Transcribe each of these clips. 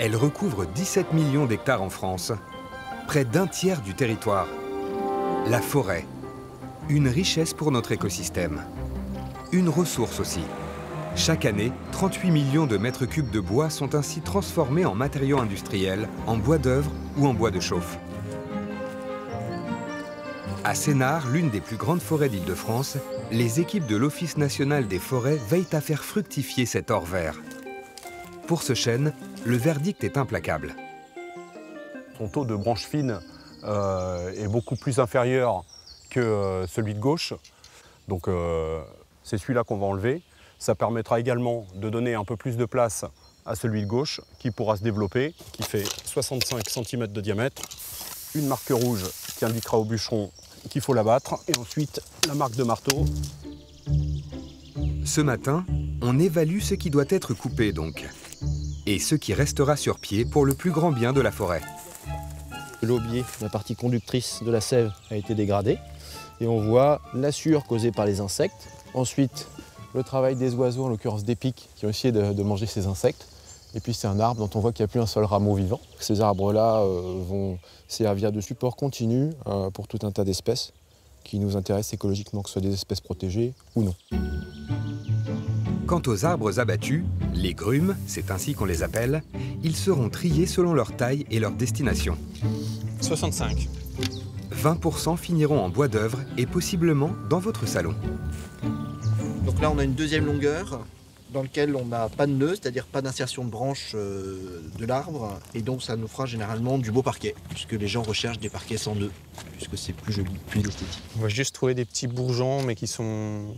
Elle recouvre 17 millions d'hectares en France, près d'un tiers du territoire. La forêt, une richesse pour notre écosystème. Une ressource aussi. Chaque année, 38 millions de mètres cubes de bois sont ainsi transformés en matériaux industriels, en bois d'œuvre ou en bois de chauffe. À Sénart, l'une des plus grandes forêts d'Île-de-France, les équipes de l'Office national des forêts veillent à faire fructifier cet or vert. Pour ce chêne, le verdict est implacable. Son taux de branches fines euh, est beaucoup plus inférieur que euh, celui de gauche. Donc euh, c'est celui-là qu'on va enlever. Ça permettra également de donner un peu plus de place à celui de gauche qui pourra se développer, qui fait 65 cm de diamètre. Une marque rouge qui indiquera au bûcheron qu'il faut l'abattre. Et ensuite, la marque de marteau. Ce matin, on évalue ce qui doit être coupé donc. Et ce qui restera sur pied pour le plus grand bien de la forêt. L'aubier, la partie conductrice de la sève, a été dégradée. Et on voit la sueur causée par les insectes. Ensuite, le travail des oiseaux, en l'occurrence des pics, qui ont essayé de, manger ces insectes. Et puis c'est un arbre dont on voit qu'il n'y a plus un seul rameau vivant. Ces arbres-là euh, vont servir de support continu euh, pour tout un tas d'espèces qui nous intéressent écologiquement, que ce soit des espèces protégées ou non. Quant aux arbres abattus, les grumes, c'est ainsi qu'on les appelle, ils seront triés selon leur taille et leur destination. 65. 20% finiront en bois d'œuvre et possiblement dans votre salon. Donc là, on a une deuxième longueur dans laquelle on n'a pas de nœud, c'est-à-dire pas d'insertion de branche euh, de l'arbre. Et donc, ça nous fera généralement du beau parquet, puisque les gens recherchent des parquets sans nœud, puisque c'est plus joli, plus esthétique. On va juste trouver des petits bourgeons, mais qui sont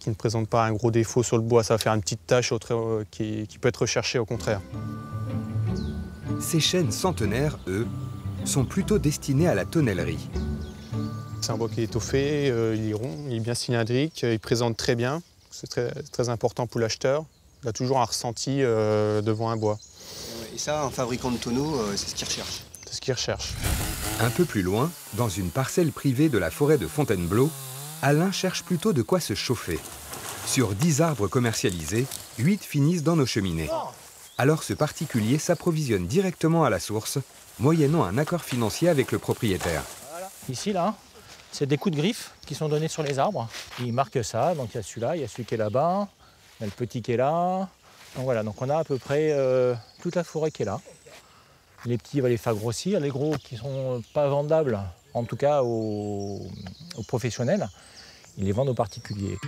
qui ne présentent pas un gros défaut sur le bois. Ça va faire une petite tache autre- euh, qui, qui peut être recherchée au contraire. Ces chênes centenaires, eux, sont plutôt destinés à la tonnellerie. C'est un bois qui est étoffé, euh, il est rond, il est bien cylindrique, euh, il présente très bien. C'est très, très important pour l'acheteur. Il a toujours un ressenti euh, devant un bois. Et ça, un fabricant de tonneaux, euh, c'est ce qu'il recherche. C'est ce qu'il recherche. Un peu plus loin, dans une parcelle privée de la forêt de Fontainebleau, Alain cherche plutôt de quoi se chauffer. Sur 10 arbres commercialisés, 8 finissent dans nos cheminées. Alors ce particulier s'approvisionne directement à la source, moyennant un accord financier avec le propriétaire. Ici, là, c'est des coups de griffe qui sont donnés sur les arbres. Ils marquent ça. Donc il y a celui-là, il y a celui qui est là-bas, il y a le petit qui est là. Donc voilà, donc on a à peu près euh, toute la forêt qui est là. Les petits, il va les faire grossir. Les gros qui sont pas vendables, en tout cas aux, aux professionnels, ils les vendent aux particuliers.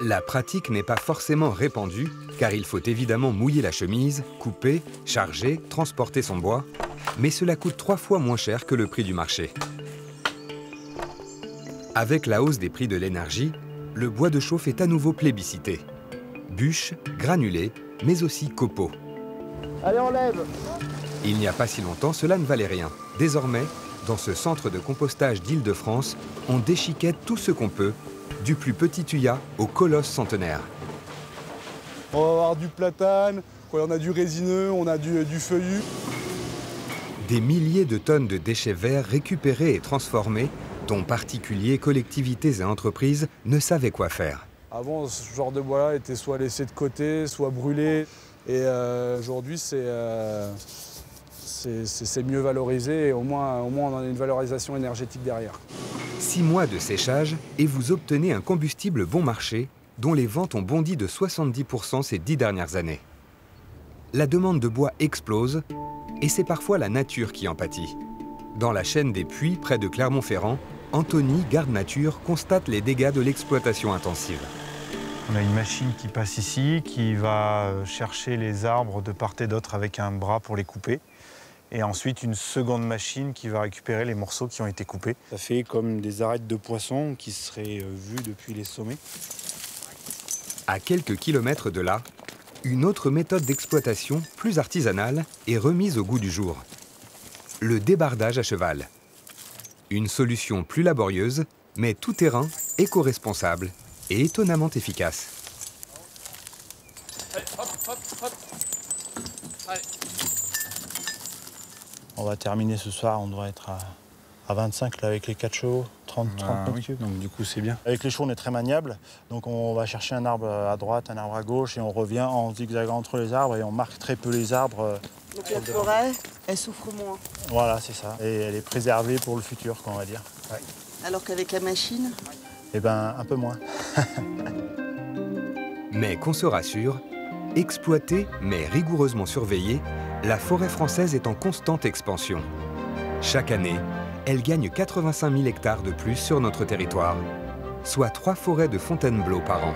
La pratique n'est pas forcément répandue, car il faut évidemment mouiller la chemise, couper, charger, transporter son bois, mais cela coûte trois fois moins cher que le prix du marché. Avec la hausse des prix de l'énergie, le bois de chauffe est à nouveau plébiscité. Bûches, granulés, mais aussi copeaux. Allez, on lève Il n'y a pas si longtemps, cela ne valait rien. Désormais, dans ce centre de compostage d'Île-de-France, on déchiquette tout ce qu'on peut, du plus petit tuya au colosse centenaire. On va avoir du platane, on a du résineux, on a du, du feuillu. Des milliers de tonnes de déchets verts récupérés et transformés, dont particuliers, collectivités et entreprises ne savaient quoi faire. Avant, ce genre de bois-là était soit laissé de côté, soit brûlé. Et euh, aujourd'hui, c'est euh, c'est- mieux valorisé et au moins, au moins on a une valorisation énergétique derrière. Six mois de séchage et vous obtenez un combustible bon marché dont les ventes ont bondi de 70% ces dix dernières années. La demande de bois explose et c'est parfois la nature qui en pâtit. Dans la chaîne des puits près de Clermont-Ferrand, Anthony, garde nature, constate les dégâts de l'exploitation intensive. On a une machine qui passe ici, qui va chercher les arbres de part et d'autre avec un bras pour les couper. Et ensuite, une seconde machine qui va récupérer les morceaux qui ont été coupés. Ça fait comme des arêtes de poissons qui seraient euh, vues depuis les sommets. À quelques kilomètres de là, une autre méthode d'exploitation, plus artisanale, est remise au goût du jour. Le débardage à cheval. Une solution plus laborieuse, mais tout terrain, éco-responsable et étonnamment efficace. On va terminer ce soir, on doit être à, à 25 là avec les 4 chevaux. 30, 30 Ah, mètres oui. cubes. Donc du coup, c'est bien. Avec les choux, on est très maniable. Donc on va chercher un arbre à droite, un arbre à gauche et on revient en zigzagant entre les arbres et on marque très peu les arbres. euh, Donc la forêt, elle souffre moins. Voilà, c'est ça. Et elle est préservée pour le futur, quoi, on va dire. Ouais. Alors qu'avec la machine, Eh ben, un peu moins. Mais qu'on se rassure, exploitée mais rigoureusement surveillée, la forêt française est en constante expansion. Chaque année, elle gagne 85 000 hectares de plus sur notre territoire, soit trois forêts de Fontainebleau par an.